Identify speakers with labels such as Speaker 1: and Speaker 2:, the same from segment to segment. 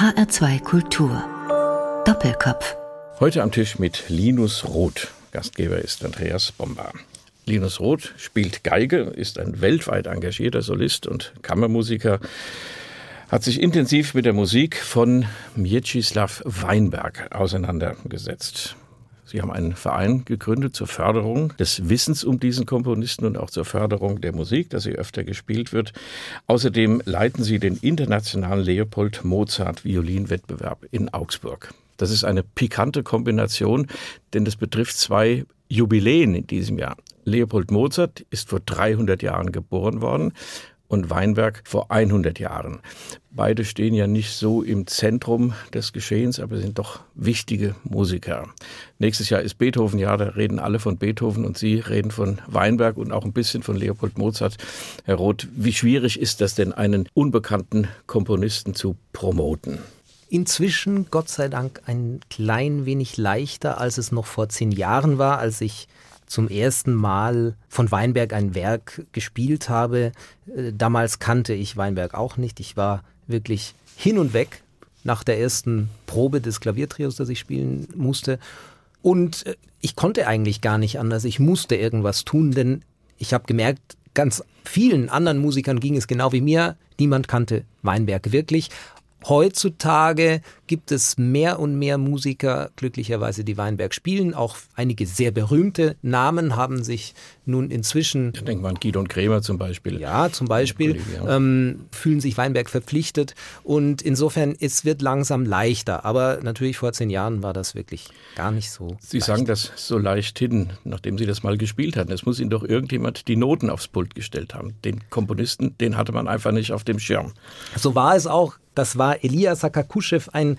Speaker 1: HR2 Kultur. Doppelkopf.
Speaker 2: Heute am Tisch mit Linus Roth. Gastgeber ist Andreas Bomba. Linus Roth spielt Geige, ist ein weltweit engagierter Solist und Kammermusiker, hat sich intensiv mit der Musik von Mieczysław Weinberg auseinandergesetzt. Sie haben einen Verein gegründet zur Förderung des Wissens um diesen Komponisten und auch zur Förderung der Musik, dass sie öfter gespielt wird. Außerdem leiten Sie den internationalen Leopold Mozart Violinwettbewerb in Augsburg. Das ist eine pikante Kombination, denn das betrifft zwei Jubiläen in diesem Jahr. Leopold Mozart ist vor 300 Jahren geboren worden und Weinberg vor 100 Jahren. Beide stehen ja nicht so im Zentrum des Geschehens, aber sind doch wichtige Musiker. Nächstes Jahr ist Beethoven, ja, da reden alle von Beethoven und Sie reden von Weinberg und auch ein bisschen von Leopold Mozart. Herr Roth, wie schwierig ist das denn, einen unbekannten Komponisten zu promoten?
Speaker 3: Inzwischen, Gott sei Dank, ein klein wenig leichter, als es noch vor zehn Jahren war, als ich zum ersten Mal von Weinberg ein Werk gespielt habe. Äh, damals kannte ich Weinberg auch nicht. Ich war wirklich hin und weg nach der ersten Probe des Klaviertrios, das ich spielen musste. Und äh, ich konnte eigentlich gar nicht anders. Ich musste irgendwas tun, denn ich habe gemerkt, ganz vielen anderen Musikern ging es genau wie mir. Niemand kannte Weinberg wirklich. Heutzutage gibt es mehr und mehr Musiker, glücklicherweise, die Weinberg spielen. Auch einige sehr berühmte Namen haben sich nun inzwischen.
Speaker 2: Ich denke mal an Guido und Krämer zum Beispiel.
Speaker 3: Ja, zum Beispiel. Ähm, fühlen sich Weinberg verpflichtet. Und insofern, es wird langsam leichter. Aber natürlich vor zehn Jahren war das wirklich gar nicht so.
Speaker 2: Sie leicht. sagen das so leicht hin, nachdem Sie das mal gespielt hatten. Es muss Ihnen doch irgendjemand die Noten aufs Pult gestellt haben. Den Komponisten, den hatte man einfach nicht auf dem Schirm.
Speaker 3: So war es auch das war Elias Sakakuschew, ein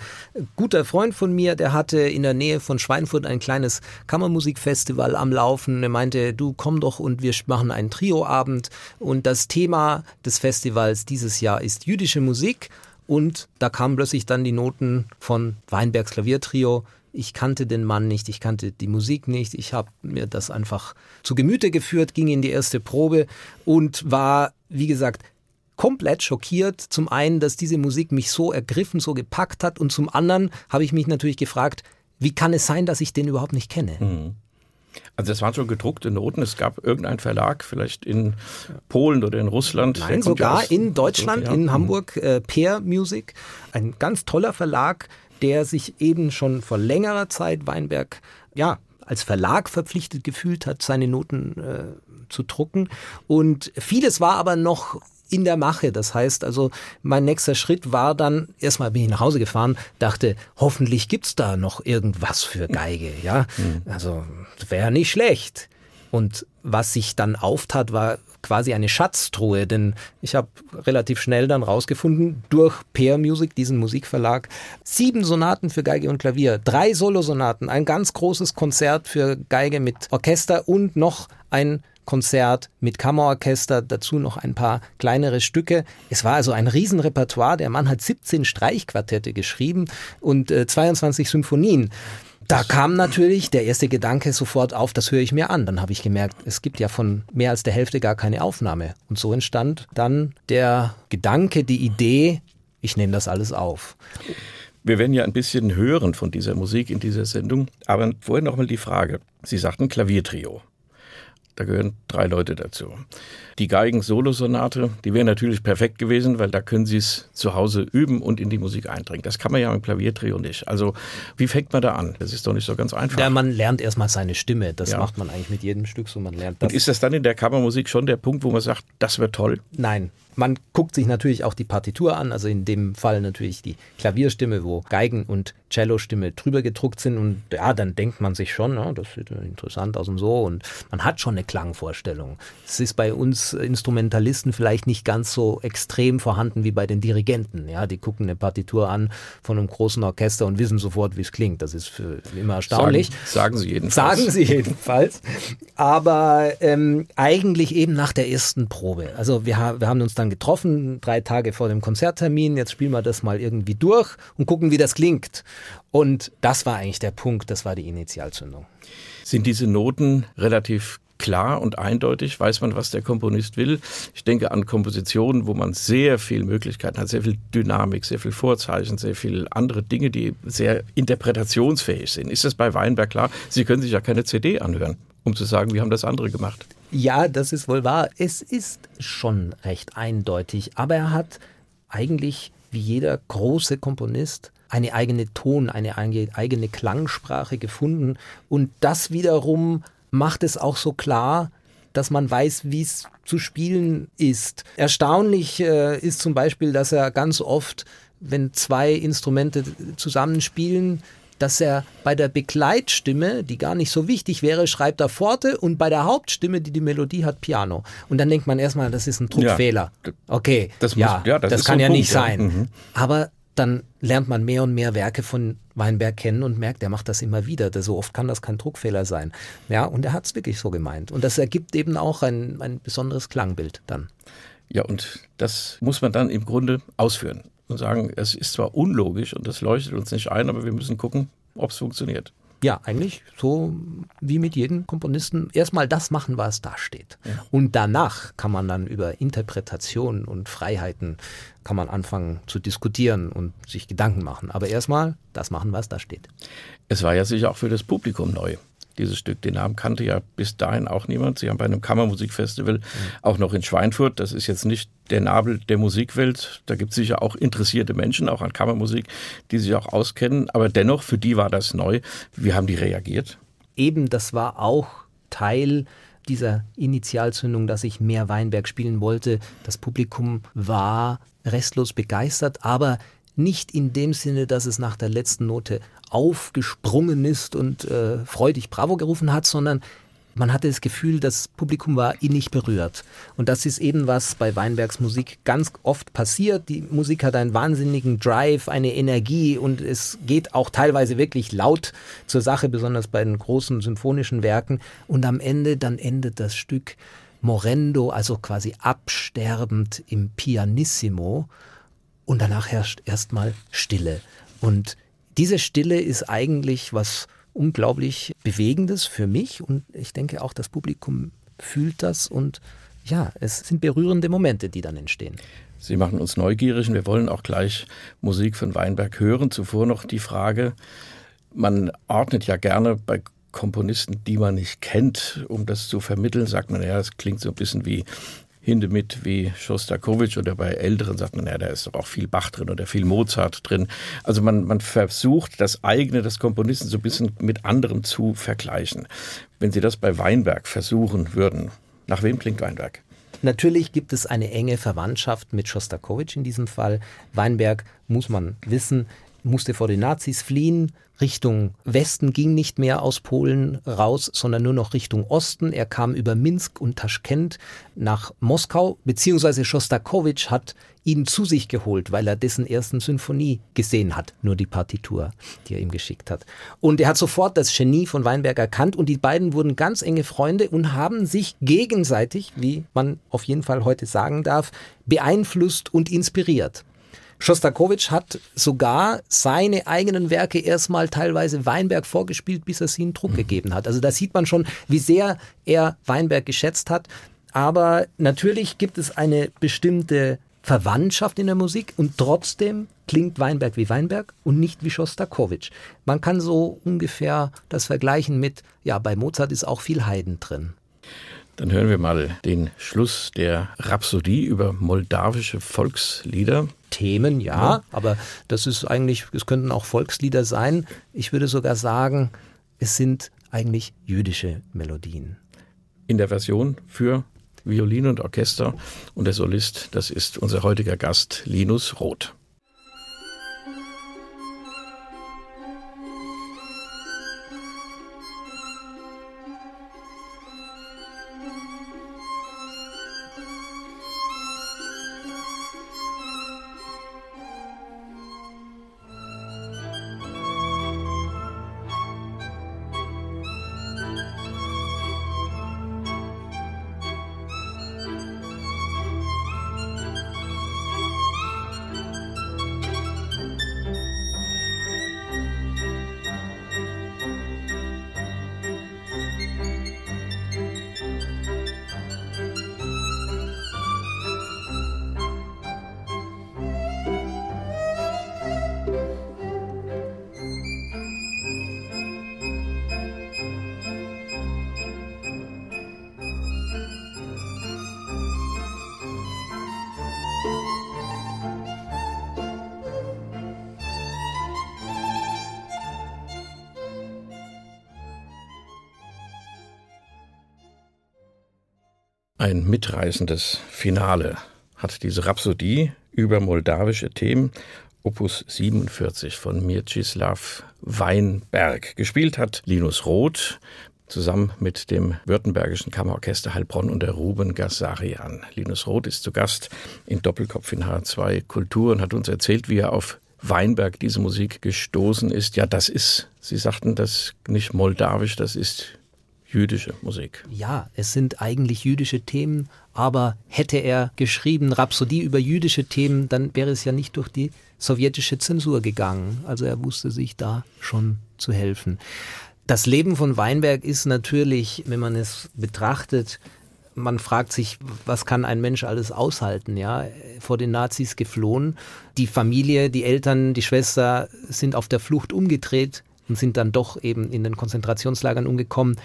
Speaker 3: guter Freund von mir, der hatte in der Nähe von Schweinfurt ein kleines Kammermusikfestival am Laufen. Er meinte, du komm doch und wir machen einen Trioabend. Und das Thema des Festivals dieses Jahr ist jüdische Musik. Und da kamen plötzlich dann die Noten von Weinbergs Klaviertrio. Ich kannte den Mann nicht, ich kannte die Musik nicht. Ich habe mir das einfach zu Gemüte geführt, ging in die erste Probe und war, wie gesagt, komplett schockiert. Zum einen, dass diese Musik mich so ergriffen, so gepackt hat und zum anderen habe ich mich natürlich gefragt, wie kann es sein, dass ich den überhaupt nicht kenne? Mhm.
Speaker 2: Also das waren schon gedruckte Noten. Es gab irgendeinen Verlag, vielleicht in Polen oder in Russland.
Speaker 3: Nein, sogar in Deutschland, in mhm. Hamburg, äh, Peer Music. Ein ganz toller Verlag, der sich eben schon vor längerer Zeit Weinberg ja, als Verlag verpflichtet gefühlt hat, seine Noten äh, zu drucken. Und vieles war aber noch in der Mache. Das heißt also, mein nächster Schritt war dann, erstmal bin ich nach Hause gefahren, dachte, hoffentlich gibt's da noch irgendwas für Geige, ja. Mhm. Also, wäre nicht schlecht. Und was sich dann auftat, war quasi eine Schatztruhe, denn ich habe relativ schnell dann rausgefunden, durch Peer Music, diesen Musikverlag, sieben Sonaten für Geige und Klavier, drei Solosonaten, ein ganz großes Konzert für Geige mit Orchester und noch ein Konzert mit Kammerorchester, dazu noch ein paar kleinere Stücke. Es war also ein Riesenrepertoire. Der Mann hat 17 Streichquartette geschrieben und äh, 22 Symphonien. Da kam natürlich der erste Gedanke sofort auf, das höre ich mir an. Dann habe ich gemerkt, es gibt ja von mehr als der Hälfte gar keine Aufnahme. Und so entstand dann der Gedanke, die Idee, ich nehme das alles auf.
Speaker 2: Wir werden ja ein bisschen hören von dieser Musik in dieser Sendung. Aber vorher nochmal die Frage. Sie sagten Klaviertrio. Da gehören drei Leute dazu. Die Geigen-Solosonate, die wäre natürlich perfekt gewesen, weil da können Sie es zu Hause üben und in die Musik eindringen. Das kann man ja im Klaviertrio nicht. Also wie fängt man da an? Das ist doch nicht so ganz einfach.
Speaker 3: Ja, man lernt erstmal seine Stimme. Das ja. macht man eigentlich mit jedem Stück so. Man lernt
Speaker 2: das. Und ist das dann in der Kammermusik schon der Punkt, wo man sagt, das wird toll?
Speaker 3: Nein, man guckt sich natürlich auch die Partitur an, also in dem Fall natürlich die Klavierstimme, wo Geigen- und Cellostimme drüber gedruckt sind und ja, dann denkt man sich schon, ja, das sieht interessant aus und so und man hat schon eine Klangvorstellung. Es ist bei uns Instrumentalisten vielleicht nicht ganz so extrem vorhanden wie bei den Dirigenten. Ja, die gucken eine Partitur an von einem großen Orchester und wissen sofort, wie es klingt. Das ist für immer erstaunlich.
Speaker 2: Sagen, sagen Sie jedenfalls.
Speaker 3: Sagen Sie jedenfalls. Aber ähm, eigentlich eben nach der ersten Probe. Also wir, wir haben uns dann getroffen, drei Tage vor dem Konzerttermin. Jetzt spielen wir das mal irgendwie durch und gucken, wie das klingt. Und das war eigentlich der Punkt, das war die Initialzündung.
Speaker 2: Sind diese Noten relativ klar und eindeutig, weiß man, was der Komponist will. Ich denke an Kompositionen, wo man sehr viel Möglichkeiten hat, sehr viel Dynamik, sehr viel Vorzeichen, sehr viel andere Dinge, die sehr interpretationsfähig sind. Ist das bei Weinberg klar? Sie können sich ja keine CD anhören, um zu sagen, wir haben das andere gemacht.
Speaker 3: Ja, das ist wohl wahr. Es ist schon recht eindeutig, aber er hat eigentlich wie jeder große Komponist eine eigene Ton, eine eigene Klangsprache gefunden und das wiederum macht es auch so klar, dass man weiß, wie es zu spielen ist. Erstaunlich äh, ist zum Beispiel, dass er ganz oft, wenn zwei Instrumente zusammenspielen, dass er bei der Begleitstimme, die gar nicht so wichtig wäre, schreibt er Forte und bei der Hauptstimme, die die Melodie hat, Piano. Und dann denkt man erstmal, das ist ein Druckfehler. Ja, okay, das, muss, ja, ja, das, das kann ja Punkt, nicht sein. Mhm. Aber dann lernt man mehr und mehr Werke von Weinberg kennen und merkt, er macht das immer wieder. So oft kann das kein Druckfehler sein. Ja, und er hat es wirklich so gemeint. Und das ergibt eben auch ein, ein besonderes Klangbild dann.
Speaker 2: Ja, und das muss man dann im Grunde ausführen und sagen, es ist zwar unlogisch und das leuchtet uns nicht ein, aber wir müssen gucken, ob es funktioniert.
Speaker 3: Ja, eigentlich so wie mit jedem Komponisten erstmal das machen, was da steht. Ja. Und danach kann man dann über Interpretation und Freiheiten kann man anfangen zu diskutieren und sich Gedanken machen. Aber erstmal das machen, was da steht.
Speaker 2: Es war ja sicher auch für das Publikum neu dieses Stück. Den Namen kannte ja bis dahin auch niemand. Sie haben bei einem Kammermusikfestival mhm. auch noch in Schweinfurt, das ist jetzt nicht der Nabel der Musikwelt, da gibt es sicher auch interessierte Menschen, auch an Kammermusik, die sich auch auskennen, aber dennoch, für die war das neu. Wie haben die reagiert?
Speaker 3: Eben, das war auch Teil dieser Initialzündung, dass ich mehr Weinberg spielen wollte. Das Publikum war restlos begeistert, aber nicht in dem Sinne, dass es nach der letzten Note aufgesprungen ist und äh, freudig Bravo gerufen hat, sondern man hatte das Gefühl, das Publikum war innig berührt. Und das ist eben, was bei Weinbergs Musik ganz oft passiert. Die Musik hat einen wahnsinnigen Drive, eine Energie und es geht auch teilweise wirklich laut zur Sache, besonders bei den großen symphonischen Werken. Und am Ende, dann endet das Stück Morendo, also quasi absterbend im Pianissimo. Und danach herrscht erstmal Stille. Und diese Stille ist eigentlich was unglaublich Bewegendes für mich und ich denke auch das Publikum fühlt das und ja, es sind berührende Momente, die dann entstehen.
Speaker 2: Sie machen uns neugierig und wir wollen auch gleich Musik von Weinberg hören. Zuvor noch die Frage, man ordnet ja gerne bei Komponisten, die man nicht kennt, um das zu vermitteln, sagt man, ja, das klingt so ein bisschen wie Hindemith wie Schostakowitsch oder bei Älteren sagt man, ja, da ist doch auch viel Bach drin oder viel Mozart drin. Also man, man versucht, das eigene des Komponisten so ein bisschen mit anderen zu vergleichen. Wenn Sie das bei Weinberg versuchen würden, nach wem klingt Weinberg?
Speaker 3: Natürlich gibt es eine enge Verwandtschaft mit Schostakowitsch in diesem Fall. Weinberg, muss man wissen, musste vor den Nazis fliehen, Richtung Westen ging nicht mehr aus Polen raus, sondern nur noch Richtung Osten. Er kam über Minsk und Taschkent nach Moskau, beziehungsweise Schostakowitsch hat ihn zu sich geholt, weil er dessen ersten Symphonie gesehen hat, nur die Partitur, die er ihm geschickt hat. Und er hat sofort das Genie von Weinberg erkannt und die beiden wurden ganz enge Freunde und haben sich gegenseitig, wie man auf jeden Fall heute sagen darf, beeinflusst und inspiriert. Schostakowitsch hat sogar seine eigenen Werke erstmal teilweise Weinberg vorgespielt, bis er sie in Druck mhm. gegeben hat. Also da sieht man schon, wie sehr er Weinberg geschätzt hat. Aber natürlich gibt es eine bestimmte Verwandtschaft in der Musik und trotzdem klingt Weinberg wie Weinberg und nicht wie Schostakowitsch. Man kann so ungefähr das vergleichen mit, ja, bei Mozart ist auch viel Haydn drin.
Speaker 2: Dann hören wir mal den Schluss der Rhapsodie über moldawische Volkslieder.
Speaker 3: Themen, ja, ja, aber das ist eigentlich, es könnten auch Volkslieder sein. Ich würde sogar sagen, es sind eigentlich jüdische Melodien.
Speaker 2: In der Version für Violine und Orchester und der Solist, das ist unser heutiger Gast Linus Roth. Ein mitreißendes Finale hat diese Rhapsodie über moldawische Themen Opus 47 von Mircislav Weinberg. Gespielt hat Linus Roth zusammen mit dem Württembergischen Kammerorchester Heilbronn und der Ruben Gassarian. Linus Roth ist zu Gast in Doppelkopf in H2 Kultur und hat uns erzählt, wie er auf Weinberg diese Musik gestoßen ist. Ja, das ist, Sie sagten das nicht moldawisch, das ist jüdische Musik.
Speaker 3: Ja, es sind eigentlich jüdische Themen, aber hätte er geschrieben Rhapsodie über jüdische Themen, dann wäre es ja nicht durch die sowjetische Zensur gegangen. Also er wusste sich da schon zu helfen. Das Leben von Weinberg ist natürlich, wenn man es betrachtet, man fragt sich, was kann ein Mensch alles aushalten, ja? Vor den Nazis geflohen. Die Familie, die Eltern, die Schwester sind auf der Flucht umgedreht und sind dann doch eben in den Konzentrationslagern umgekommen.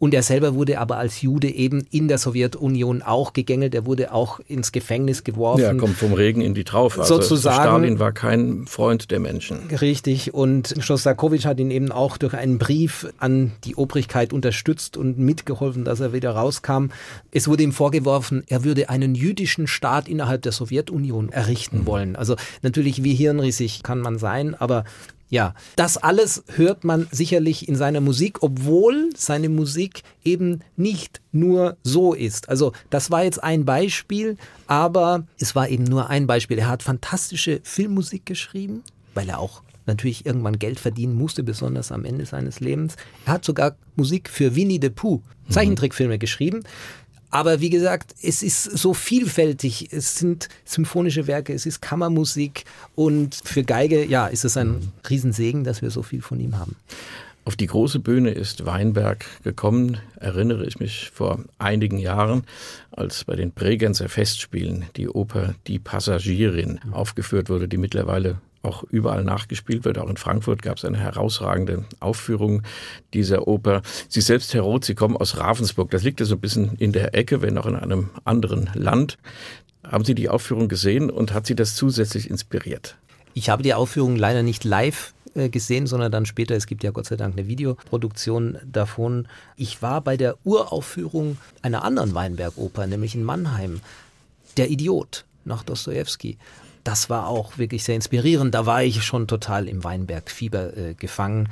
Speaker 3: Und er selber wurde aber als Jude eben in der Sowjetunion auch gegängelt. Er wurde auch ins Gefängnis geworfen. Ja,
Speaker 2: kommt vom Regen in die Traufe.
Speaker 3: Also Sozusagen.
Speaker 2: Stalin war kein Freund der Menschen.
Speaker 3: Richtig. Und Schostakowitsch hat ihn eben auch durch einen Brief an die Obrigkeit unterstützt und mitgeholfen, dass er wieder rauskam. Es wurde ihm vorgeworfen, er würde einen jüdischen Staat innerhalb der Sowjetunion errichten mhm. wollen. Also natürlich, wie hirnrissig kann man sein, aber ja, das alles hört man sicherlich in seiner Musik, obwohl seine Musik eben nicht nur so ist. Also das war jetzt ein Beispiel, aber es war eben nur ein Beispiel. Er hat fantastische Filmmusik geschrieben, weil er auch natürlich irgendwann Geld verdienen musste, besonders am Ende seines Lebens. Er hat sogar Musik für Winnie the Pooh, Zeichentrickfilme geschrieben. Aber wie gesagt, es ist so vielfältig. Es sind symphonische Werke, es ist Kammermusik und für Geige, ja, ist es ein Riesensegen, dass wir so viel von ihm haben.
Speaker 2: Auf die große Bühne ist Weinberg gekommen, erinnere ich mich vor einigen Jahren, als bei den Bregenzer Festspielen die Oper Die Passagierin aufgeführt wurde, die mittlerweile auch überall nachgespielt wird. Auch in Frankfurt gab es eine herausragende Aufführung dieser Oper. Sie selbst, Herr Roth, Sie kommen aus Ravensburg. Das liegt ja so ein bisschen in der Ecke, wenn auch in einem anderen Land. Haben Sie die Aufführung gesehen und hat Sie das zusätzlich inspiriert?
Speaker 3: Ich habe die Aufführung leider nicht live äh, gesehen, sondern dann später, es gibt ja Gott sei Dank eine Videoproduktion davon. Ich war bei der Uraufführung einer anderen Weinberg-Oper, nämlich in Mannheim, Der Idiot nach Dostoevsky das war auch wirklich sehr inspirierend. Da war ich schon total im Weinberg-Fieber äh, gefangen.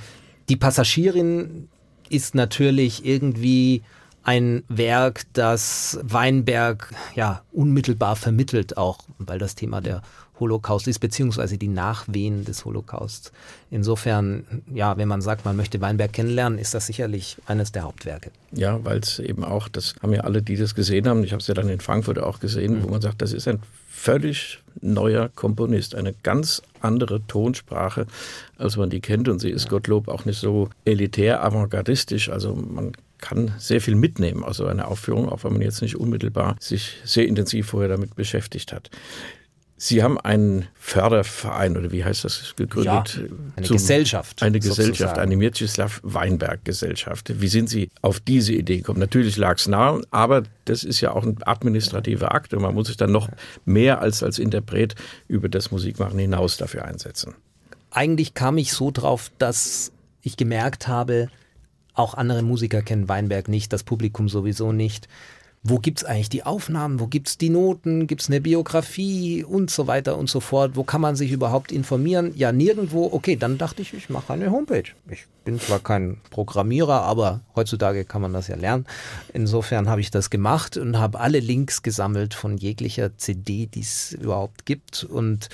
Speaker 3: Die Passagierin ist natürlich irgendwie ein Werk, das Weinberg ja unmittelbar vermittelt, auch weil das Thema der Holocaust ist, beziehungsweise die Nachwehen des Holocausts. Insofern, ja, wenn man sagt, man möchte Weinberg kennenlernen, ist das sicherlich eines der Hauptwerke.
Speaker 2: Ja, weil es eben auch, das haben ja alle, die das gesehen haben, ich habe es ja dann in Frankfurt auch gesehen, mhm. wo man sagt, das ist ein völlig neuer Komponist, eine ganz andere Tonsprache, als man die kennt. Und sie ist Gottlob auch nicht so elitär, avantgardistisch. Also man kann sehr viel mitnehmen aus so einer Aufführung, auch wenn man jetzt nicht unmittelbar sich sehr intensiv vorher damit beschäftigt hat. Sie haben einen Förderverein oder wie heißt das gegründet?
Speaker 3: Ja, eine Zum, Gesellschaft.
Speaker 2: Eine Gesellschaft, sozusagen. eine Mircislav Weinberg Gesellschaft. Wie sind Sie auf diese Idee gekommen? Natürlich lag es nahe, aber das ist ja auch ein administrativer Akt und man muss sich dann noch mehr als als Interpret über das Musikmachen hinaus dafür einsetzen.
Speaker 3: Eigentlich kam ich so drauf, dass ich gemerkt habe, auch andere Musiker kennen Weinberg nicht, das Publikum sowieso nicht wo gibt es eigentlich die Aufnahmen, wo gibt es die Noten, gibt es eine Biografie und so weiter und so fort, wo kann man sich überhaupt informieren? Ja, nirgendwo. Okay, dann dachte ich, ich mache eine Homepage. Ich bin zwar kein Programmierer, aber heutzutage kann man das ja lernen. Insofern habe ich das gemacht und habe alle Links gesammelt von jeglicher CD, die es überhaupt gibt und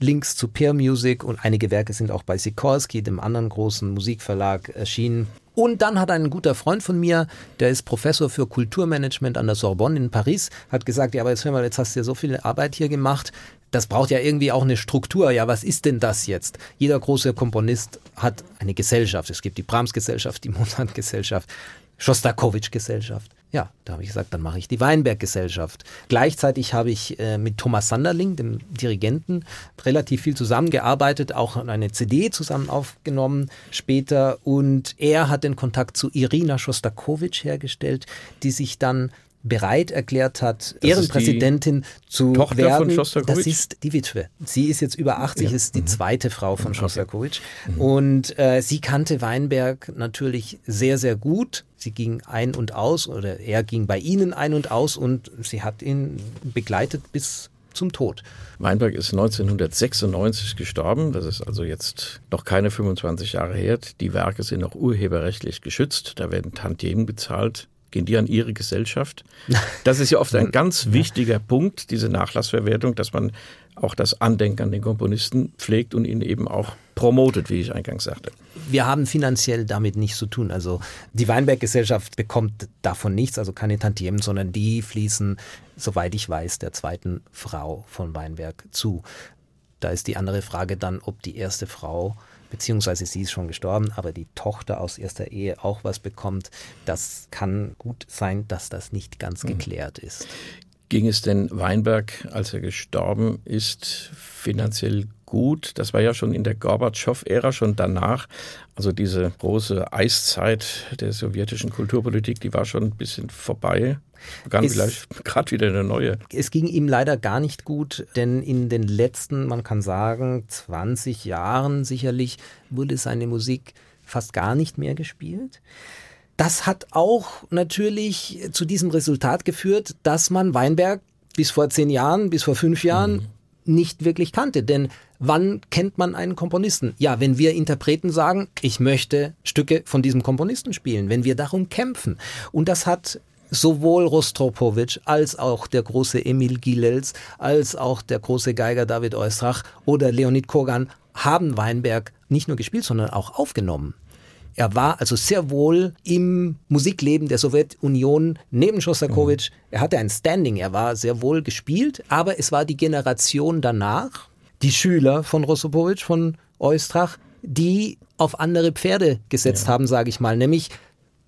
Speaker 3: Links zu Peer Music und einige Werke sind auch bei Sikorsky, dem anderen großen Musikverlag, erschienen. Und dann hat ein guter Freund von mir, der ist Professor für Kulturmanagement an der Sorbonne in Paris, hat gesagt, ja, aber jetzt hör mal, jetzt hast du ja so viel Arbeit hier gemacht. Das braucht ja irgendwie auch eine Struktur. Ja, was ist denn das jetzt? Jeder große Komponist hat eine Gesellschaft. Es gibt die Brahms-Gesellschaft, die Mozart-Gesellschaft, Schostakowitsch-Gesellschaft. Ja, da habe ich gesagt, dann mache ich die Weinberg-Gesellschaft. Gleichzeitig habe ich äh, mit Thomas Sanderling, dem Dirigenten, relativ viel zusammengearbeitet, auch eine CD zusammen aufgenommen später. Und er hat den Kontakt zu Irina Schostakowitsch hergestellt, die sich dann bereit erklärt hat, das Ehrenpräsidentin zu
Speaker 2: Tochter
Speaker 3: werden.
Speaker 2: Von
Speaker 3: das ist die Witwe. Sie ist jetzt über 80, ja. ist die mhm. zweite Frau von Schostakowitsch.
Speaker 2: Mhm.
Speaker 3: Und äh, sie kannte Weinberg natürlich sehr, sehr gut. Sie ging ein und aus oder er ging bei ihnen ein und aus und sie hat ihn begleitet bis zum Tod.
Speaker 2: Weinberg ist 1996 gestorben. Das ist also jetzt noch keine 25 Jahre her. Die Werke sind noch urheberrechtlich geschützt. Da werden Tantiemen bezahlt. Gehen die an Ihre Gesellschaft? Das ist ja oft ein ganz wichtiger Punkt, diese Nachlassverwertung, dass man auch das Andenken an den Komponisten pflegt und ihn eben auch promotet, wie ich eingangs sagte.
Speaker 3: Wir haben finanziell damit nichts zu tun. Also die Weinberg-Gesellschaft bekommt davon nichts, also keine Tantiemen, sondern die fließen, soweit ich weiß, der zweiten Frau von Weinberg zu. Da ist die andere Frage dann, ob die erste Frau beziehungsweise sie ist schon gestorben, aber die Tochter aus erster Ehe auch was bekommt. Das kann gut sein, dass das nicht ganz mhm. geklärt ist.
Speaker 2: Ging es denn Weinberg, als er gestorben ist, finanziell gut? Das war ja schon in der Gorbatschow-Ära, schon danach. Also diese große Eiszeit der sowjetischen Kulturpolitik, die war schon ein bisschen vorbei. Begann es, vielleicht gerade wieder eine neue.
Speaker 3: Es ging ihm leider gar nicht gut, denn in den letzten, man kann sagen, 20 Jahren sicherlich wurde seine Musik fast gar nicht mehr gespielt. Das hat auch natürlich zu diesem Resultat geführt, dass man Weinberg bis vor zehn Jahren, bis vor fünf Jahren mhm. Nicht wirklich kannte. Denn wann kennt man einen Komponisten? Ja, wenn wir Interpreten sagen, ich möchte Stücke von diesem Komponisten spielen, wenn wir darum kämpfen. Und das hat sowohl Rostropowitsch als auch der große Emil Gilels, als auch der große Geiger David Oistrach oder Leonid Kogan haben Weinberg nicht nur gespielt, sondern auch aufgenommen. Er war also sehr wohl im Musikleben der Sowjetunion neben Schostakowitsch. Mhm. Er hatte ein Standing, er war sehr wohl gespielt, aber es war die Generation danach, die Schüler von Rosopowitsch, von Eustrach, die auf andere Pferde gesetzt ja. haben, sage ich mal, nämlich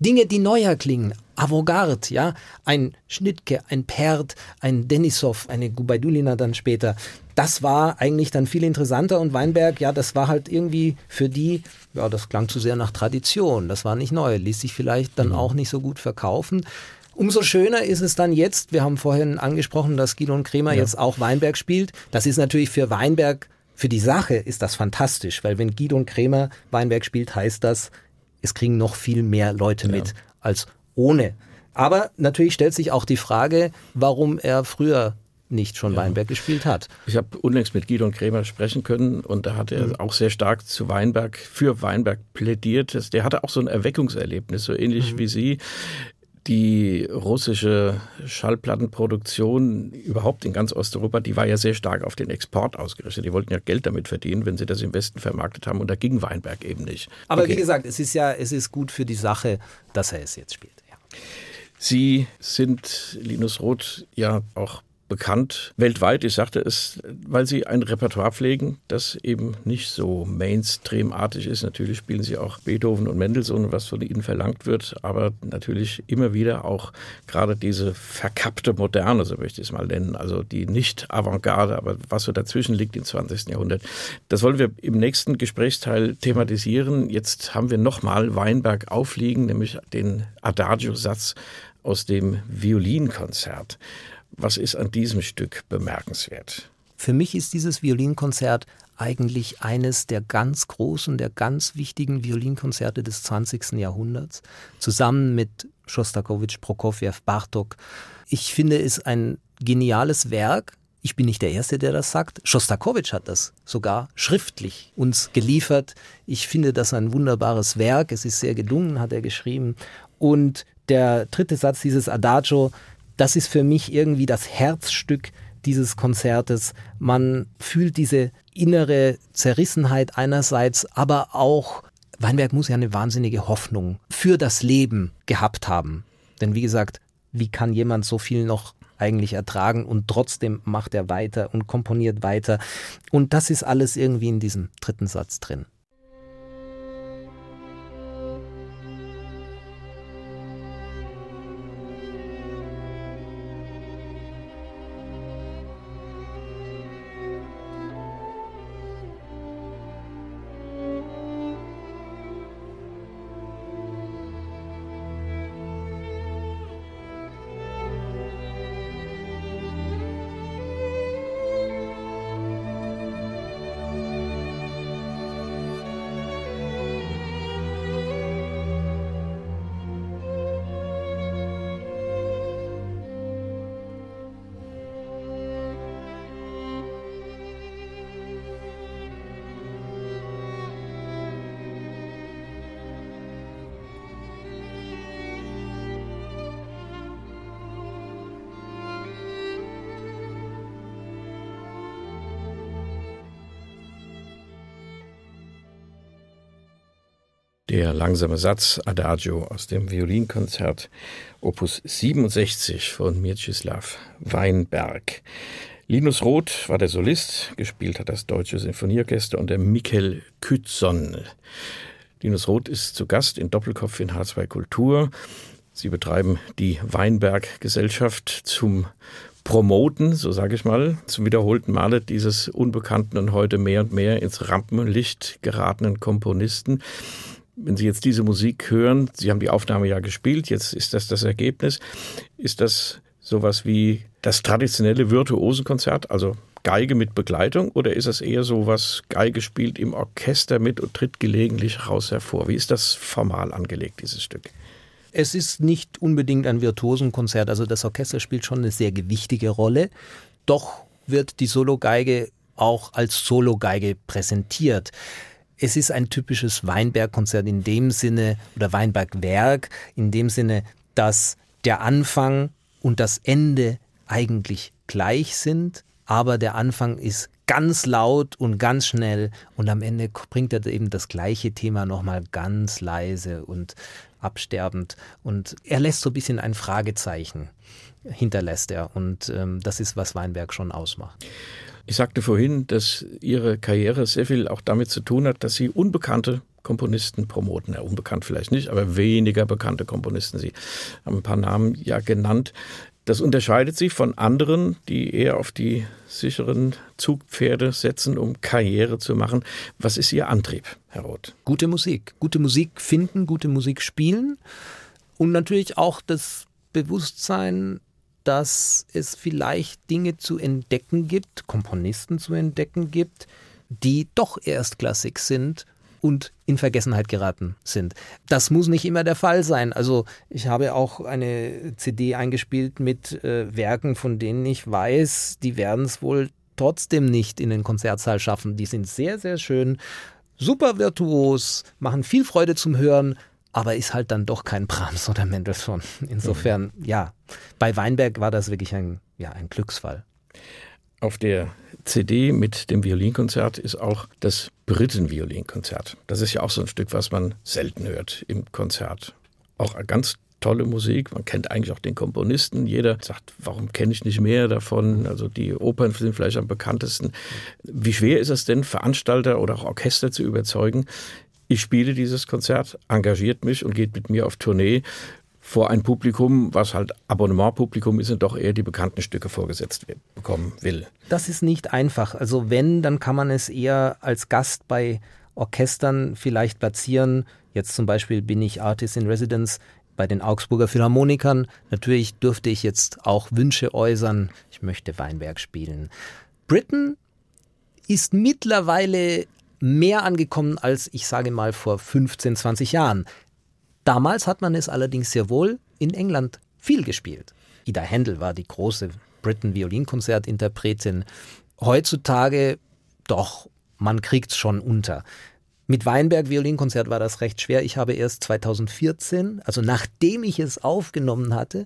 Speaker 3: Dinge, die neuer klingen, Avantgarde, ja, ein Schnittke, ein Perd, ein Denisov, eine Gubaidulina dann später. Das war eigentlich dann viel interessanter und Weinberg, ja, das war halt irgendwie für die, ja, das klang zu sehr nach Tradition, das war nicht neu, ließ sich vielleicht dann mhm. auch nicht so gut verkaufen. Umso schöner ist es dann jetzt, wir haben vorhin angesprochen, dass Guido und Kremer ja. jetzt auch Weinberg spielt. Das ist natürlich für Weinberg, für die Sache ist das fantastisch, weil wenn Guido und Kremer Weinberg spielt, heißt das, es kriegen noch viel mehr Leute ja. mit als ohne. Aber natürlich stellt sich auch die Frage, warum er früher nicht schon ja. Weinberg gespielt hat.
Speaker 2: Ich habe unlängst mit Guido und Krämer sprechen können und da hat er mhm. auch sehr stark zu Weinberg, für Weinberg plädiert. Der hatte auch so ein Erweckungserlebnis, so ähnlich mhm. wie Sie die russische Schallplattenproduktion überhaupt in ganz Osteuropa, die war ja sehr stark auf den Export ausgerichtet. Die wollten ja Geld damit verdienen, wenn sie das im Westen vermarktet haben. Und da ging Weinberg eben nicht.
Speaker 3: Aber okay. wie gesagt, es ist ja, es ist gut für die Sache, dass er es jetzt spielt. Ja.
Speaker 2: Sie sind, Linus Roth, ja auch bekannt weltweit. Ich sagte es, weil sie ein Repertoire pflegen, das eben nicht so Mainstream-artig ist. Natürlich spielen sie auch Beethoven und Mendelssohn, was von ihnen verlangt wird, aber natürlich immer wieder auch gerade diese verkappte Moderne, so möchte ich es mal nennen, also die nicht Avantgarde, aber was so dazwischen liegt im 20. Jahrhundert. Das wollen wir im nächsten Gesprächsteil thematisieren. Jetzt haben wir nochmal Weinberg aufliegen, nämlich den Adagio-Satz aus dem Violinkonzert. Was ist an diesem Stück bemerkenswert?
Speaker 3: Für mich ist dieses Violinkonzert eigentlich eines der ganz großen, der ganz wichtigen Violinkonzerte des 20. Jahrhunderts, zusammen mit Schostakowitsch, Prokofjew, Bartok. Ich finde es ein geniales Werk. Ich bin nicht der Erste, der das sagt. Schostakowitsch hat das sogar schriftlich uns geliefert. Ich finde das ein wunderbares Werk. Es ist sehr gelungen, hat er geschrieben. Und der dritte Satz dieses Adagio das ist für mich irgendwie das Herzstück dieses Konzertes. Man fühlt diese innere Zerrissenheit einerseits, aber auch Weinberg muss ja eine wahnsinnige Hoffnung für das Leben gehabt haben. Denn wie gesagt, wie kann jemand so viel noch eigentlich ertragen und trotzdem macht er weiter und komponiert weiter. Und das ist alles irgendwie in diesem dritten Satz drin.
Speaker 2: Der langsame Satz Adagio aus dem Violinkonzert Opus 67 von Mieczysław Weinberg. Linus Roth war der Solist, gespielt hat das Deutsche Sinfonieorchester und der Mikkel Kützon. Linus Roth ist zu Gast in Doppelkopf in H2 Kultur. Sie betreiben die Weinberg Gesellschaft zum Promoten, so sage ich mal, zum wiederholten Male dieses unbekannten und heute mehr und mehr ins Rampenlicht geratenen Komponisten. Wenn Sie jetzt diese Musik hören, Sie haben die Aufnahme ja gespielt, jetzt ist das das Ergebnis. Ist das sowas wie das traditionelle Virtuosenkonzert, also Geige mit Begleitung, oder ist es eher so was, Geige spielt im Orchester mit und tritt gelegentlich raus hervor? Wie ist das formal angelegt, dieses Stück?
Speaker 3: Es ist nicht unbedingt ein Virtuosenkonzert, also das Orchester spielt schon eine sehr gewichtige Rolle. Doch wird die Sologeige auch als Sologeige präsentiert. Es ist ein typisches Weinberg-Konzert in dem Sinne, oder Weinberg-Werk, in dem Sinne, dass der Anfang und das Ende eigentlich gleich sind, aber der Anfang ist ganz laut und ganz schnell und am Ende bringt er eben das gleiche Thema nochmal ganz leise und absterbend. Und er lässt so ein bisschen ein Fragezeichen, hinterlässt er. Und ähm, das ist, was Weinberg schon ausmacht.
Speaker 2: Ich sagte vorhin, dass Ihre Karriere sehr viel auch damit zu tun hat, dass Sie unbekannte Komponisten promoten. Ja, unbekannt vielleicht nicht, aber weniger bekannte Komponisten. Sie haben ein paar Namen ja genannt. Das unterscheidet sie von anderen, die eher auf die sicheren Zugpferde setzen, um Karriere zu machen. Was ist Ihr Antrieb, Herr Roth?
Speaker 3: Gute Musik. Gute Musik finden, gute Musik spielen und natürlich auch das Bewusstsein, dass es vielleicht Dinge zu entdecken gibt, Komponisten zu entdecken gibt, die doch erstklassig sind und in Vergessenheit geraten sind. Das muss nicht immer der Fall sein. Also ich habe auch eine CD eingespielt mit äh, Werken, von denen ich weiß, die werden es wohl trotzdem nicht in den Konzertsaal schaffen. Die sind sehr, sehr schön, super virtuos, machen viel Freude zum Hören, aber ist halt dann doch kein Brahms oder Mendelssohn. Insofern, ja, bei Weinberg war das wirklich ein, ja, ein Glücksfall.
Speaker 2: Auf der CD mit dem Violinkonzert ist auch das Briten-Violinkonzert. Das ist ja auch so ein Stück, was man selten hört im Konzert. Auch ganz tolle Musik. Man kennt eigentlich auch den Komponisten. Jeder sagt, warum kenne ich nicht mehr davon? Also die Opern sind vielleicht am bekanntesten. Wie schwer ist es denn, Veranstalter oder auch Orchester zu überzeugen? Ich spiele dieses Konzert, engagiert mich und geht mit mir auf Tournee vor ein Publikum, was halt Abonnementpublikum ist und doch eher die bekannten Stücke vorgesetzt bekommen will.
Speaker 3: Das ist nicht einfach. Also wenn, dann kann man es eher als Gast bei Orchestern vielleicht platzieren. Jetzt zum Beispiel bin ich Artist in Residence bei den Augsburger Philharmonikern. Natürlich dürfte ich jetzt auch Wünsche äußern. Ich möchte Weinberg spielen. Britain ist mittlerweile mehr angekommen als ich sage mal vor 15, 20 Jahren. Damals hat man es allerdings sehr wohl in England viel gespielt. Ida Händel war die große Britain Violinkonzertinterpretin. Heutzutage doch, man kriegt es schon unter. Mit Weinberg Violinkonzert war das recht schwer. Ich habe erst 2014, also nachdem ich es aufgenommen hatte,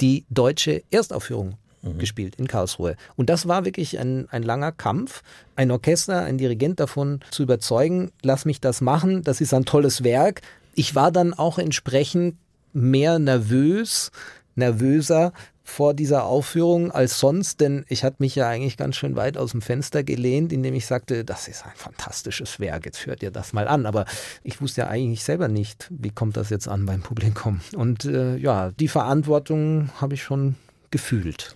Speaker 3: die deutsche Erstaufführung mhm. gespielt in Karlsruhe. Und das war wirklich ein, ein langer Kampf, ein Orchester, ein Dirigent davon zu überzeugen, lass mich das machen, das ist ein tolles Werk, ich war dann auch entsprechend mehr nervös, nervöser vor dieser Aufführung als sonst, denn ich hatte mich ja eigentlich ganz schön weit aus dem Fenster gelehnt, indem ich sagte, das ist ein fantastisches Werk, jetzt hört ihr das mal an. Aber ich wusste ja eigentlich selber nicht, wie kommt das jetzt an beim Publikum. Und äh, ja, die Verantwortung habe ich schon gefühlt.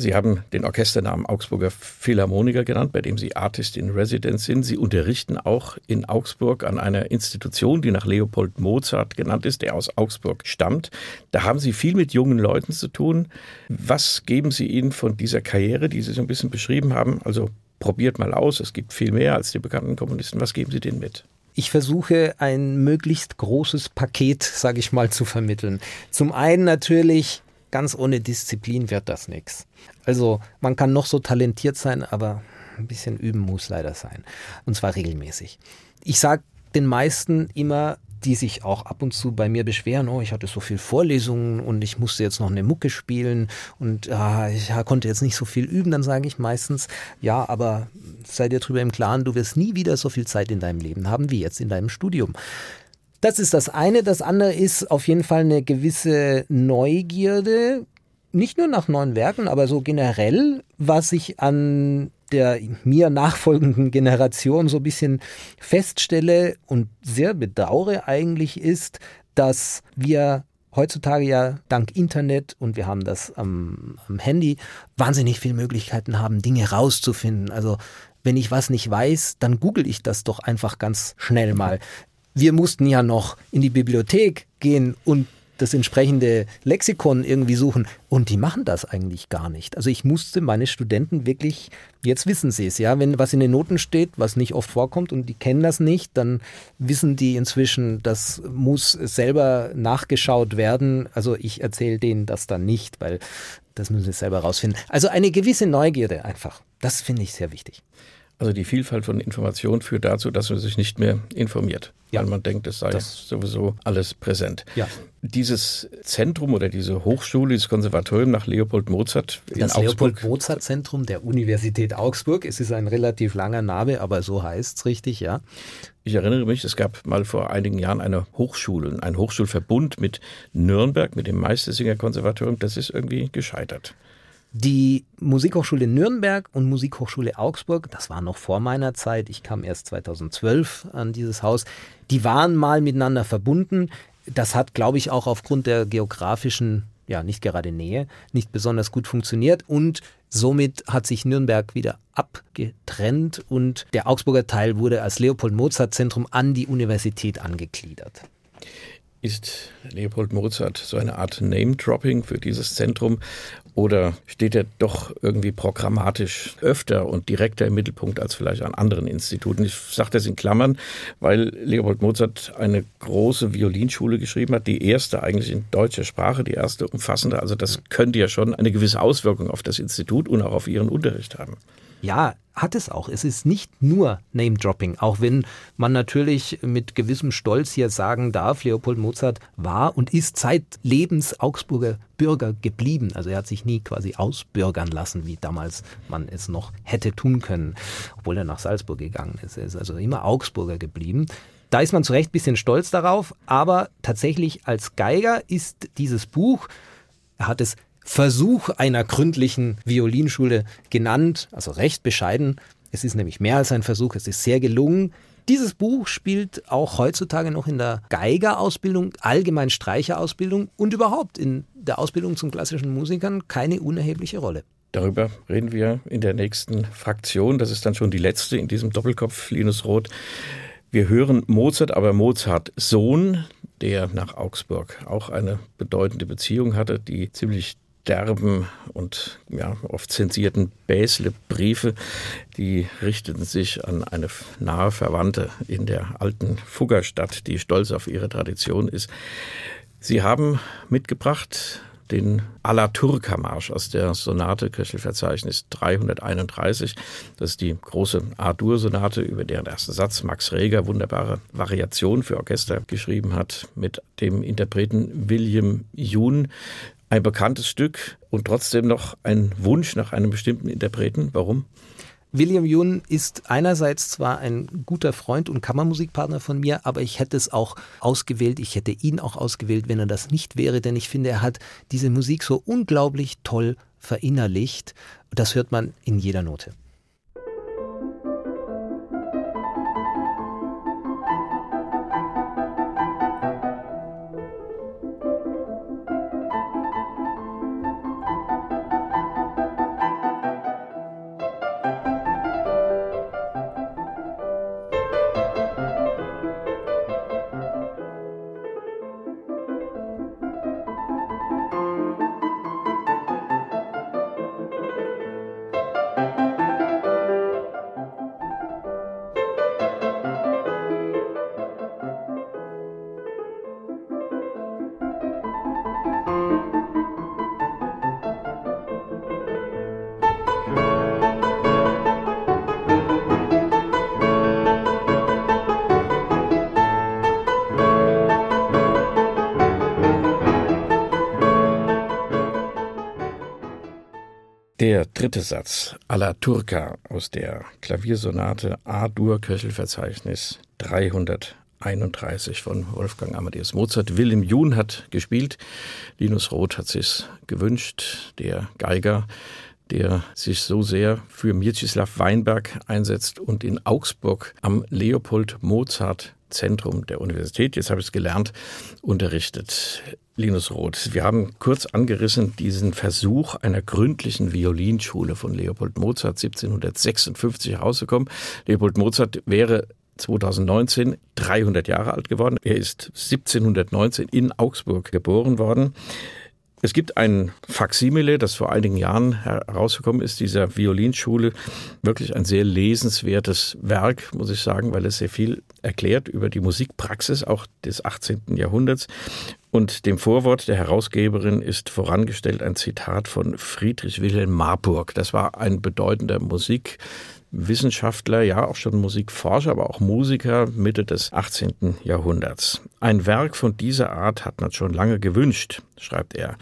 Speaker 2: Sie haben den Orchesternamen Augsburger Philharmoniker genannt, bei dem Sie Artist in Residence sind. Sie unterrichten auch in Augsburg an einer Institution, die nach Leopold Mozart genannt ist, der aus Augsburg stammt. Da haben Sie viel mit jungen Leuten zu tun. Was geben Sie ihnen von dieser Karriere, die Sie so ein bisschen beschrieben haben? Also probiert mal aus, es gibt viel mehr als die bekannten Komponisten. Was geben Sie denen mit?
Speaker 3: Ich versuche ein möglichst großes Paket, sage ich mal, zu vermitteln. Zum einen natürlich Ganz ohne Disziplin wird das nichts. Also man kann noch so talentiert sein, aber ein bisschen üben muss leider sein. Und zwar regelmäßig. Ich sage den meisten immer, die sich auch ab und zu bei mir beschweren, oh, ich hatte so viel Vorlesungen und ich musste jetzt noch eine Mucke spielen und ah, ich konnte jetzt nicht so viel üben, dann sage ich meistens, ja, aber sei dir darüber im Klaren, du wirst nie wieder so viel Zeit in deinem Leben haben wie jetzt in deinem Studium. Das ist das eine. Das andere ist auf jeden Fall eine gewisse Neugierde, nicht nur nach neuen Werken, aber so generell, was ich an der mir nachfolgenden Generation so ein bisschen feststelle und sehr bedauere eigentlich ist, dass wir heutzutage ja dank Internet und wir haben das am, am Handy wahnsinnig viele Möglichkeiten haben, Dinge rauszufinden. Also wenn ich was nicht weiß, dann google ich das doch einfach ganz schnell mal. Wir mussten ja noch in die Bibliothek gehen und das entsprechende Lexikon irgendwie suchen. Und die machen das eigentlich gar nicht. Also ich musste meine Studenten wirklich, jetzt wissen sie es, ja, wenn was in den Noten steht, was nicht oft vorkommt und die kennen das nicht, dann wissen die inzwischen, das muss selber nachgeschaut werden. Also ich erzähle denen das dann nicht, weil das müssen sie selber rausfinden. Also eine gewisse Neugierde einfach. Das finde ich sehr wichtig.
Speaker 2: Also die Vielfalt von Informationen führt dazu, dass man sich nicht mehr informiert, ja. weil man denkt, es sei das sowieso alles präsent.
Speaker 3: Ja.
Speaker 2: Dieses Zentrum oder diese Hochschule, dieses Konservatorium nach Leopold Mozart
Speaker 3: in das Leopold Mozart Zentrum der Universität Augsburg. Es ist ein relativ langer Name, aber so heißt es richtig, ja.
Speaker 2: Ich erinnere mich, es gab mal vor einigen Jahren eine Hochschule, ein Hochschulverbund mit Nürnberg, mit dem Meistersinger Konservatorium. Das ist irgendwie gescheitert.
Speaker 3: Die Musikhochschule Nürnberg und Musikhochschule Augsburg, das war noch vor meiner Zeit, ich kam erst 2012 an dieses Haus, die waren mal miteinander verbunden. Das hat, glaube ich, auch aufgrund der geografischen, ja, nicht gerade Nähe, nicht besonders gut funktioniert und somit hat sich Nürnberg wieder abgetrennt und der Augsburger Teil wurde als Leopold Mozart Zentrum an die Universität angegliedert.
Speaker 2: Ist Leopold Mozart so eine Art Name-Dropping für dieses Zentrum oder steht er doch irgendwie programmatisch öfter und direkter im Mittelpunkt als vielleicht an anderen Instituten? Ich sage das in Klammern, weil Leopold Mozart eine große Violinschule geschrieben hat, die erste eigentlich in deutscher Sprache, die erste umfassende. Also das könnte ja schon eine gewisse Auswirkung auf das Institut und auch auf Ihren Unterricht haben.
Speaker 3: Ja, hat es auch. Es ist nicht nur Name-Dropping, auch wenn man natürlich mit gewissem Stolz hier sagen darf, Leopold Mozart war und ist zeitlebens Augsburger Bürger geblieben. Also er hat sich nie quasi ausbürgern lassen, wie damals man es noch hätte tun können, obwohl er nach Salzburg gegangen ist. Er ist also immer Augsburger geblieben. Da ist man zu Recht ein bisschen stolz darauf, aber tatsächlich als Geiger ist dieses Buch, er hat es Versuch einer gründlichen Violinschule genannt, also recht bescheiden. Es ist nämlich mehr als ein Versuch, es ist sehr gelungen. Dieses Buch spielt auch heutzutage noch in der Geigerausbildung, allgemein Streicherausbildung und überhaupt in der Ausbildung zum klassischen Musikern keine unerhebliche Rolle.
Speaker 2: Darüber reden wir in der nächsten Fraktion. Das ist dann schon die letzte in diesem Doppelkopf Linus Roth. Wir hören Mozart, aber Mozart Sohn, der nach Augsburg auch eine bedeutende Beziehung hatte, die ziemlich derben und ja, oft zensierten Bäsle-Briefe, die richteten sich an eine nahe Verwandte in der alten Fuggerstadt, die stolz auf ihre Tradition ist. Sie haben mitgebracht den Alla Turca Marsch aus der Sonate Köchelverzeichnis 331. Das ist die große A-Dur-Sonate, über deren ersten Satz Max Reger wunderbare Variation für Orchester geschrieben hat, mit dem Interpreten William Jun ein bekanntes Stück und trotzdem noch ein Wunsch nach einem bestimmten Interpreten. Warum?
Speaker 3: William Jun ist einerseits zwar ein guter Freund und Kammermusikpartner von mir, aber ich hätte es auch ausgewählt, ich hätte ihn auch ausgewählt, wenn er das nicht wäre, denn ich finde, er hat diese Musik so unglaublich toll verinnerlicht. Das hört man in jeder Note.
Speaker 2: Der dritte Satz alla Turca aus der Klaviersonate A-Dur Köchelverzeichnis 331. 31 von Wolfgang Amadeus Mozart. Wilhelm Jun hat gespielt, Linus Roth hat sich gewünscht, der Geiger, der sich so sehr für Mieczysław Weinberg einsetzt und in Augsburg am Leopold Mozart Zentrum der Universität, jetzt habe ich es gelernt, unterrichtet. Linus Roth, wir haben kurz angerissen diesen Versuch einer gründlichen Violinschule von Leopold Mozart 1756 herausgekommen. Leopold Mozart wäre 2019 300 Jahre alt geworden. Er ist 1719 in Augsburg geboren worden. Es gibt ein Faksimile, das vor einigen Jahren herausgekommen ist, dieser Violinschule. Wirklich ein sehr lesenswertes Werk, muss ich sagen, weil es sehr viel erklärt über die Musikpraxis auch des 18. Jahrhunderts. Und dem Vorwort der Herausgeberin ist vorangestellt ein Zitat von Friedrich Wilhelm Marburg. Das war ein bedeutender Musik Wissenschaftler, ja auch schon Musikforscher, aber auch Musiker Mitte des 18. Jahrhunderts. Ein Werk von dieser Art hat man schon lange gewünscht, schreibt er,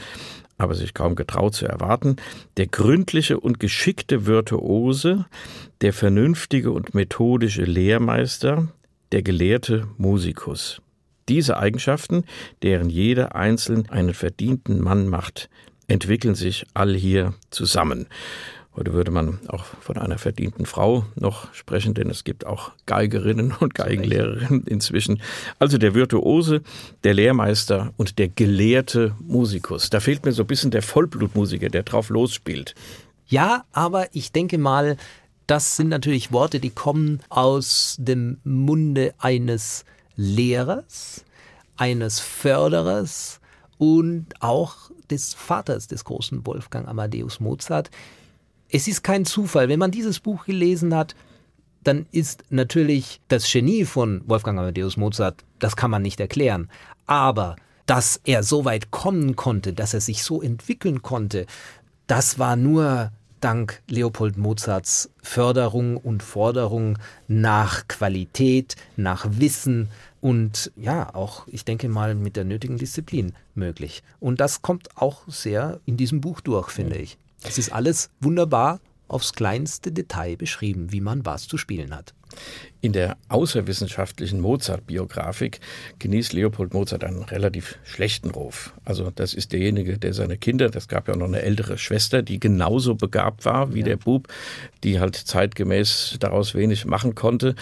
Speaker 2: aber sich kaum getraut zu erwarten. Der gründliche und geschickte Virtuose, der vernünftige und methodische Lehrmeister, der gelehrte Musikus. Diese Eigenschaften, deren jeder einzeln einen verdienten Mann macht, entwickeln sich all hier zusammen. Heute würde man auch von einer verdienten Frau noch sprechen, denn es gibt auch Geigerinnen und Geigenlehrerinnen inzwischen. Also der Virtuose, der Lehrmeister und der gelehrte Musikus. Da fehlt mir so ein bisschen der Vollblutmusiker, der drauf losspielt.
Speaker 3: Ja, aber ich denke mal, das sind natürlich Worte, die kommen aus dem Munde eines Lehrers, eines Förderers und auch des Vaters des großen Wolfgang Amadeus Mozart, es ist kein Zufall. Wenn man dieses Buch gelesen hat, dann ist natürlich das Genie von Wolfgang Amadeus Mozart, das kann man nicht erklären. Aber dass er so weit kommen konnte, dass er sich so entwickeln konnte, das war nur dank Leopold Mozarts Förderung und Forderung nach Qualität, nach Wissen und ja, auch, ich denke mal, mit der nötigen Disziplin möglich. Und das kommt auch sehr in diesem Buch durch, finde ich. Es ist alles wunderbar aufs kleinste Detail beschrieben, wie man was zu spielen hat.
Speaker 2: In der außerwissenschaftlichen Mozart-Biografik genießt Leopold Mozart einen relativ schlechten Ruf. Also das ist derjenige, der seine Kinder, das gab ja noch eine ältere Schwester, die genauso begabt war wie ja. der Bub, die halt zeitgemäß daraus wenig machen konnte.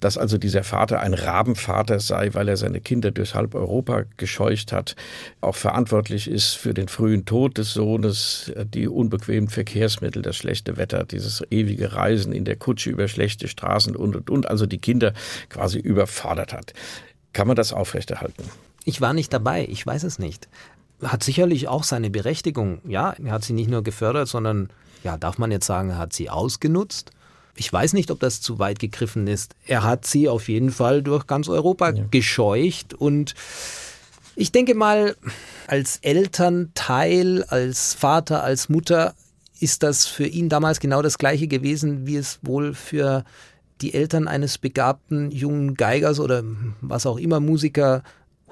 Speaker 2: Dass also dieser Vater ein Rabenvater sei, weil er seine Kinder durch halb Europa gescheucht hat, auch verantwortlich ist für den frühen Tod des Sohnes, die unbequemen Verkehrsmittel, das schlechte Wetter, dieses ewige Reisen in der Kutsche über schlechte Straßen und und und also die Kinder quasi überfordert hat. Kann man das aufrechterhalten?
Speaker 3: Ich war nicht dabei, ich weiß es nicht. Hat sicherlich auch seine Berechtigung. Ja, er hat sie nicht nur gefördert, sondern, ja, darf man jetzt sagen, er hat sie ausgenutzt. Ich weiß nicht, ob das zu weit gegriffen ist. Er hat sie auf jeden Fall durch ganz Europa ja. gescheucht und ich denke mal, als Elternteil, als Vater, als Mutter ist das für ihn damals genau das gleiche gewesen, wie es wohl für die Eltern eines begabten jungen Geigers oder was auch immer Musiker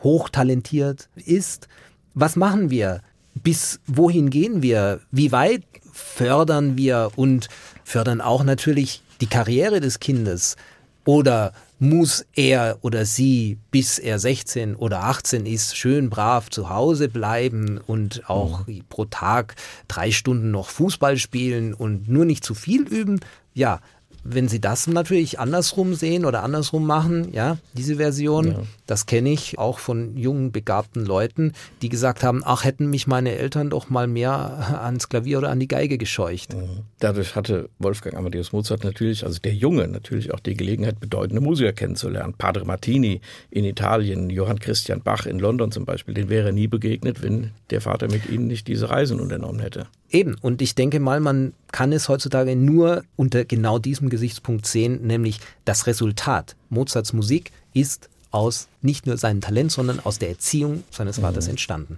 Speaker 3: hochtalentiert ist. Was machen wir? Bis wohin gehen wir? Wie weit fördern wir und fördern auch natürlich die Karriere des Kindes? Oder muss er oder sie, bis er 16 oder 18 ist, schön brav zu Hause bleiben und auch mhm. pro Tag drei Stunden noch Fußball spielen und nur nicht zu viel üben? Ja, wenn Sie das natürlich andersrum sehen oder andersrum machen, ja, diese Version, ja. das kenne ich auch von jungen, begabten Leuten, die gesagt haben, ach, hätten mich meine Eltern doch mal mehr ans Klavier oder an die Geige gescheucht. Mhm.
Speaker 2: Dadurch hatte Wolfgang Amadeus Mozart natürlich, also der Junge, natürlich auch die Gelegenheit, bedeutende Musiker kennenzulernen. Padre Martini in Italien, Johann Christian Bach in London zum Beispiel, den wäre nie begegnet, wenn der Vater mit ihnen nicht diese Reisen unternommen hätte.
Speaker 3: Eben, und ich denke mal, man kann es heutzutage nur unter genau diesem Gesichtspunkt sehen, nämlich das Resultat. Mozarts Musik ist aus nicht nur seinem Talent, sondern aus der Erziehung seines Vaters mhm. entstanden.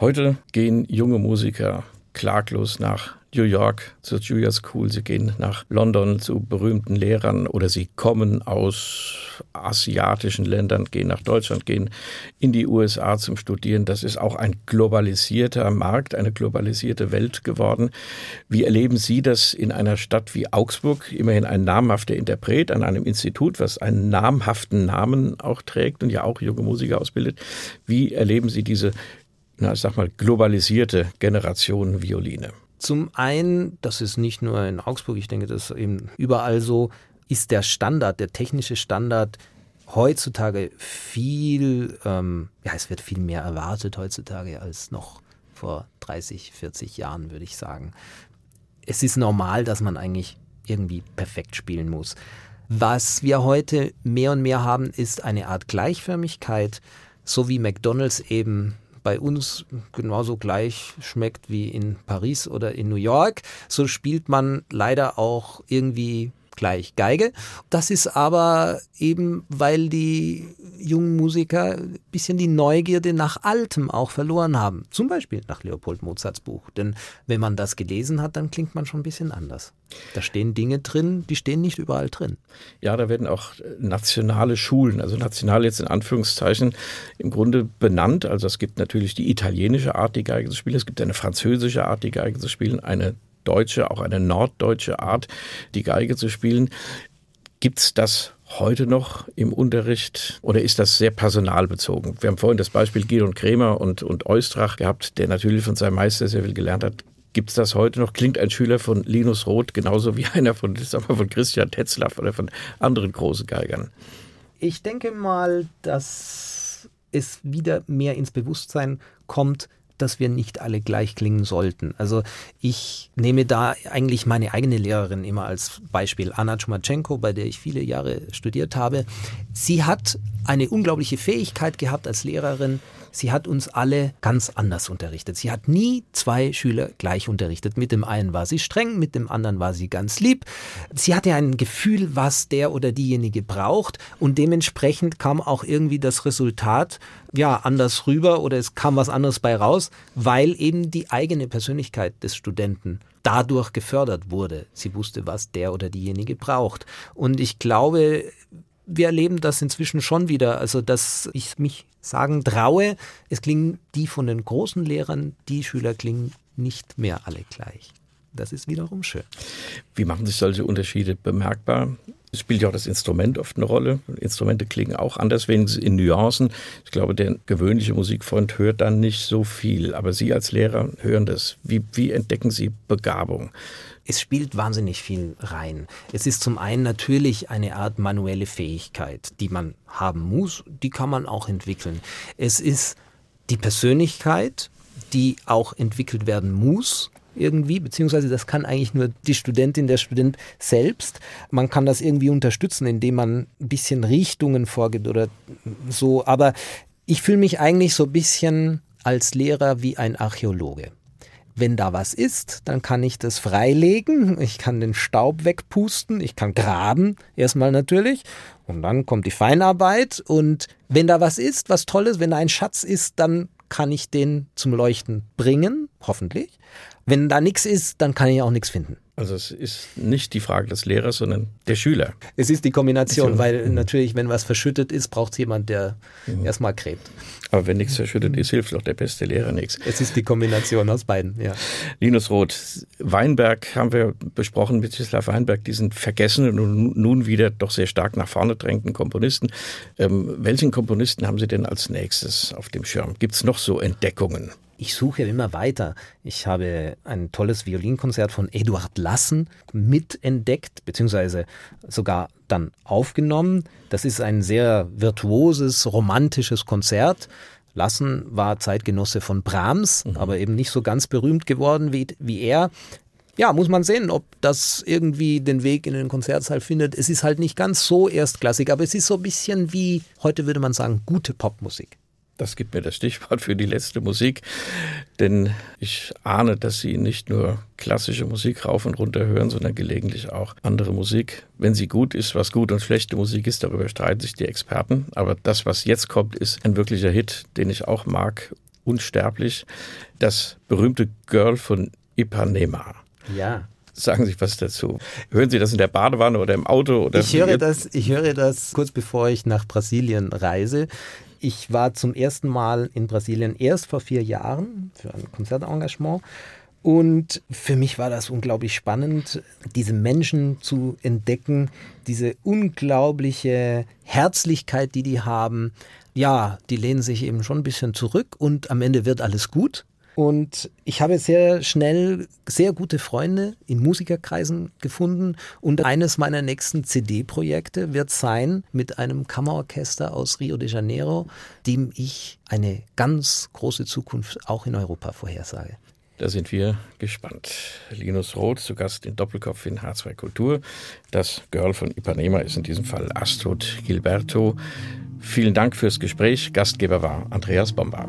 Speaker 2: Heute gehen junge Musiker klaglos nach New York zur Julia School, sie gehen nach London zu berühmten Lehrern oder sie kommen aus asiatischen Ländern, gehen nach Deutschland, gehen in die USA zum Studieren. Das ist auch ein globalisierter Markt, eine globalisierte Welt geworden. Wie erleben Sie das in einer Stadt wie Augsburg? Immerhin ein namhafter Interpret an einem Institut, was einen namhaften Namen auch trägt und ja auch junge Musiker ausbildet. Wie erleben Sie diese, na, ich sag mal, globalisierte Generation Violine?
Speaker 3: Zum einen, das ist nicht nur in Augsburg, ich denke, das ist eben überall so, ist der Standard, der technische Standard heutzutage viel, ähm, ja, es wird viel mehr erwartet heutzutage als noch vor 30, 40 Jahren, würde ich sagen. Es ist normal, dass man eigentlich irgendwie perfekt spielen muss. Was wir heute mehr und mehr haben, ist eine Art Gleichförmigkeit, so wie McDonald's eben bei uns genauso gleich schmeckt wie in Paris oder in New York. So spielt man leider auch irgendwie gleich Geige. Das ist aber eben, weil die jungen Musiker ein bisschen die Neugierde nach Altem auch verloren haben. Zum Beispiel nach Leopold Mozarts Buch. Denn wenn man das gelesen hat, dann klingt man schon ein bisschen anders. Da stehen Dinge drin, die stehen nicht überall drin.
Speaker 2: Ja, da werden auch nationale Schulen, also national jetzt in Anführungszeichen, im Grunde benannt. Also es gibt natürlich die italienische Art, die Geige zu spielen. Es gibt eine französische Art, die Geige zu spielen, eine deutsche, auch eine norddeutsche Art, die Geige zu spielen. Gibt es das heute noch im Unterricht oder ist das sehr personalbezogen? Wir haben vorhin das Beispiel Gidon Kremer und, und Eustrach gehabt, der natürlich von seinem Meister sehr viel gelernt hat. Gibt es das heute noch? Klingt ein Schüler von Linus Roth genauso wie einer von, sag mal, von Christian Tetzlaff oder von anderen großen Geigern?
Speaker 3: Ich denke mal, dass es wieder mehr ins Bewusstsein kommt, dass wir nicht alle gleich klingen sollten. Also ich nehme da eigentlich meine eigene Lehrerin immer als Beispiel, Anna Tschumachenko, bei der ich viele Jahre studiert habe. Sie hat eine unglaubliche Fähigkeit gehabt als Lehrerin, sie hat uns alle ganz anders unterrichtet. Sie hat nie zwei Schüler gleich unterrichtet. Mit dem einen war sie streng, mit dem anderen war sie ganz lieb. Sie hatte ein Gefühl, was der oder diejenige braucht und dementsprechend kam auch irgendwie das Resultat ja anders rüber oder es kam was anderes bei raus, weil eben die eigene Persönlichkeit des Studenten dadurch gefördert wurde. Sie wusste, was der oder diejenige braucht. Und ich glaube, wir erleben das inzwischen schon wieder. Also, dass ich mich sagen traue, es klingen die von den großen Lehrern, die Schüler klingen nicht mehr alle gleich. Das ist wiederum schön.
Speaker 2: Wie machen sich solche Unterschiede bemerkbar? Es spielt ja auch das Instrument oft eine Rolle. Instrumente klingen auch anders, wenigstens in Nuancen. Ich glaube, der gewöhnliche Musikfreund hört dann nicht so viel. Aber Sie als Lehrer hören das. Wie, wie entdecken Sie Begabung?
Speaker 3: Es spielt wahnsinnig viel rein. Es ist zum einen natürlich eine Art manuelle Fähigkeit, die man haben muss, die kann man auch entwickeln. Es ist die Persönlichkeit, die auch entwickelt werden muss irgendwie, beziehungsweise das kann eigentlich nur die Studentin, der Student selbst. Man kann das irgendwie unterstützen, indem man ein bisschen Richtungen vorgibt oder so. Aber ich fühle mich eigentlich so ein bisschen als Lehrer wie ein Archäologe. Wenn da was ist, dann kann ich das freilegen, ich kann den Staub wegpusten, ich kann graben, erstmal natürlich, und dann kommt die Feinarbeit und wenn da was ist, was Tolles, wenn da ein Schatz ist, dann kann ich den zum Leuchten bringen, hoffentlich. Wenn da nichts ist, dann kann ich auch nichts finden.
Speaker 2: Also es ist nicht die Frage des Lehrers, sondern der Schüler.
Speaker 3: Es ist die Kombination, weil mhm. natürlich, wenn was verschüttet ist, braucht es jemand, der mhm. erstmal gräbt.
Speaker 2: Aber wenn nichts verschüttet ist, hilft doch der beste Lehrer nichts.
Speaker 3: Es ist die Kombination aus beiden, ja.
Speaker 2: Linus Roth, Weinberg haben wir besprochen, mit Wislaw Weinberg, diesen vergessenen und nun wieder doch sehr stark nach vorne drängenden Komponisten. Ähm, welchen Komponisten haben Sie denn als nächstes auf dem Schirm? Gibt es noch so Entdeckungen?
Speaker 3: Ich suche immer weiter. Ich habe ein tolles Violinkonzert von Eduard Lassen mitentdeckt, beziehungsweise sogar dann aufgenommen. Das ist ein sehr virtuoses, romantisches Konzert. Lassen war Zeitgenosse von Brahms, mhm. aber eben nicht so ganz berühmt geworden wie, wie er. Ja, muss man sehen, ob das irgendwie den Weg in den Konzertsaal findet. Es ist halt nicht ganz so erstklassig, aber es ist so ein bisschen wie, heute würde man sagen, gute Popmusik.
Speaker 2: Das gibt mir das Stichwort für die letzte Musik, denn ich ahne, dass Sie nicht nur klassische Musik rauf und runter hören, sondern gelegentlich auch andere Musik. Wenn sie gut ist, was gut und schlechte Musik ist, darüber streiten sich die Experten. Aber das, was jetzt kommt, ist ein wirklicher Hit, den ich auch mag, unsterblich. Das berühmte Girl von Ipanema.
Speaker 3: Ja.
Speaker 2: Sagen Sie was dazu. Hören Sie das in der Badewanne oder im Auto? Oder
Speaker 3: ich, höre das, ich höre das kurz bevor ich nach Brasilien reise. Ich war zum ersten Mal in Brasilien erst vor vier Jahren für ein Konzertengagement. Und für mich war das unglaublich spannend, diese Menschen zu entdecken, diese unglaubliche Herzlichkeit, die die haben. Ja, die lehnen sich eben schon ein bisschen zurück und am Ende wird alles gut. Und ich habe sehr schnell sehr gute Freunde in Musikerkreisen gefunden. Und eines meiner nächsten CD-Projekte wird sein mit einem Kammerorchester aus Rio de Janeiro, dem ich eine ganz große Zukunft auch in Europa vorhersage.
Speaker 2: Da sind wir gespannt. Linus Roth zu Gast in Doppelkopf in H2 Kultur. Das Girl von Ipanema ist in diesem Fall Astrid Gilberto. Vielen Dank fürs Gespräch. Gastgeber war Andreas Bomba.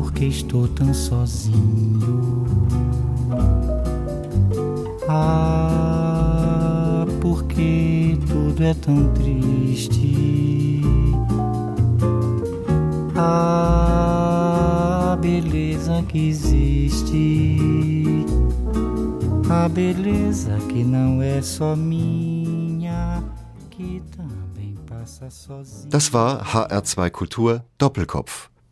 Speaker 4: porque estou tão sozinho. Ah, porque tudo é tão triste. Ah, beleza que existe. A beleza que não é só minha, que também passa sozinha.
Speaker 5: Das war HR2 Kultur Doppelkopf.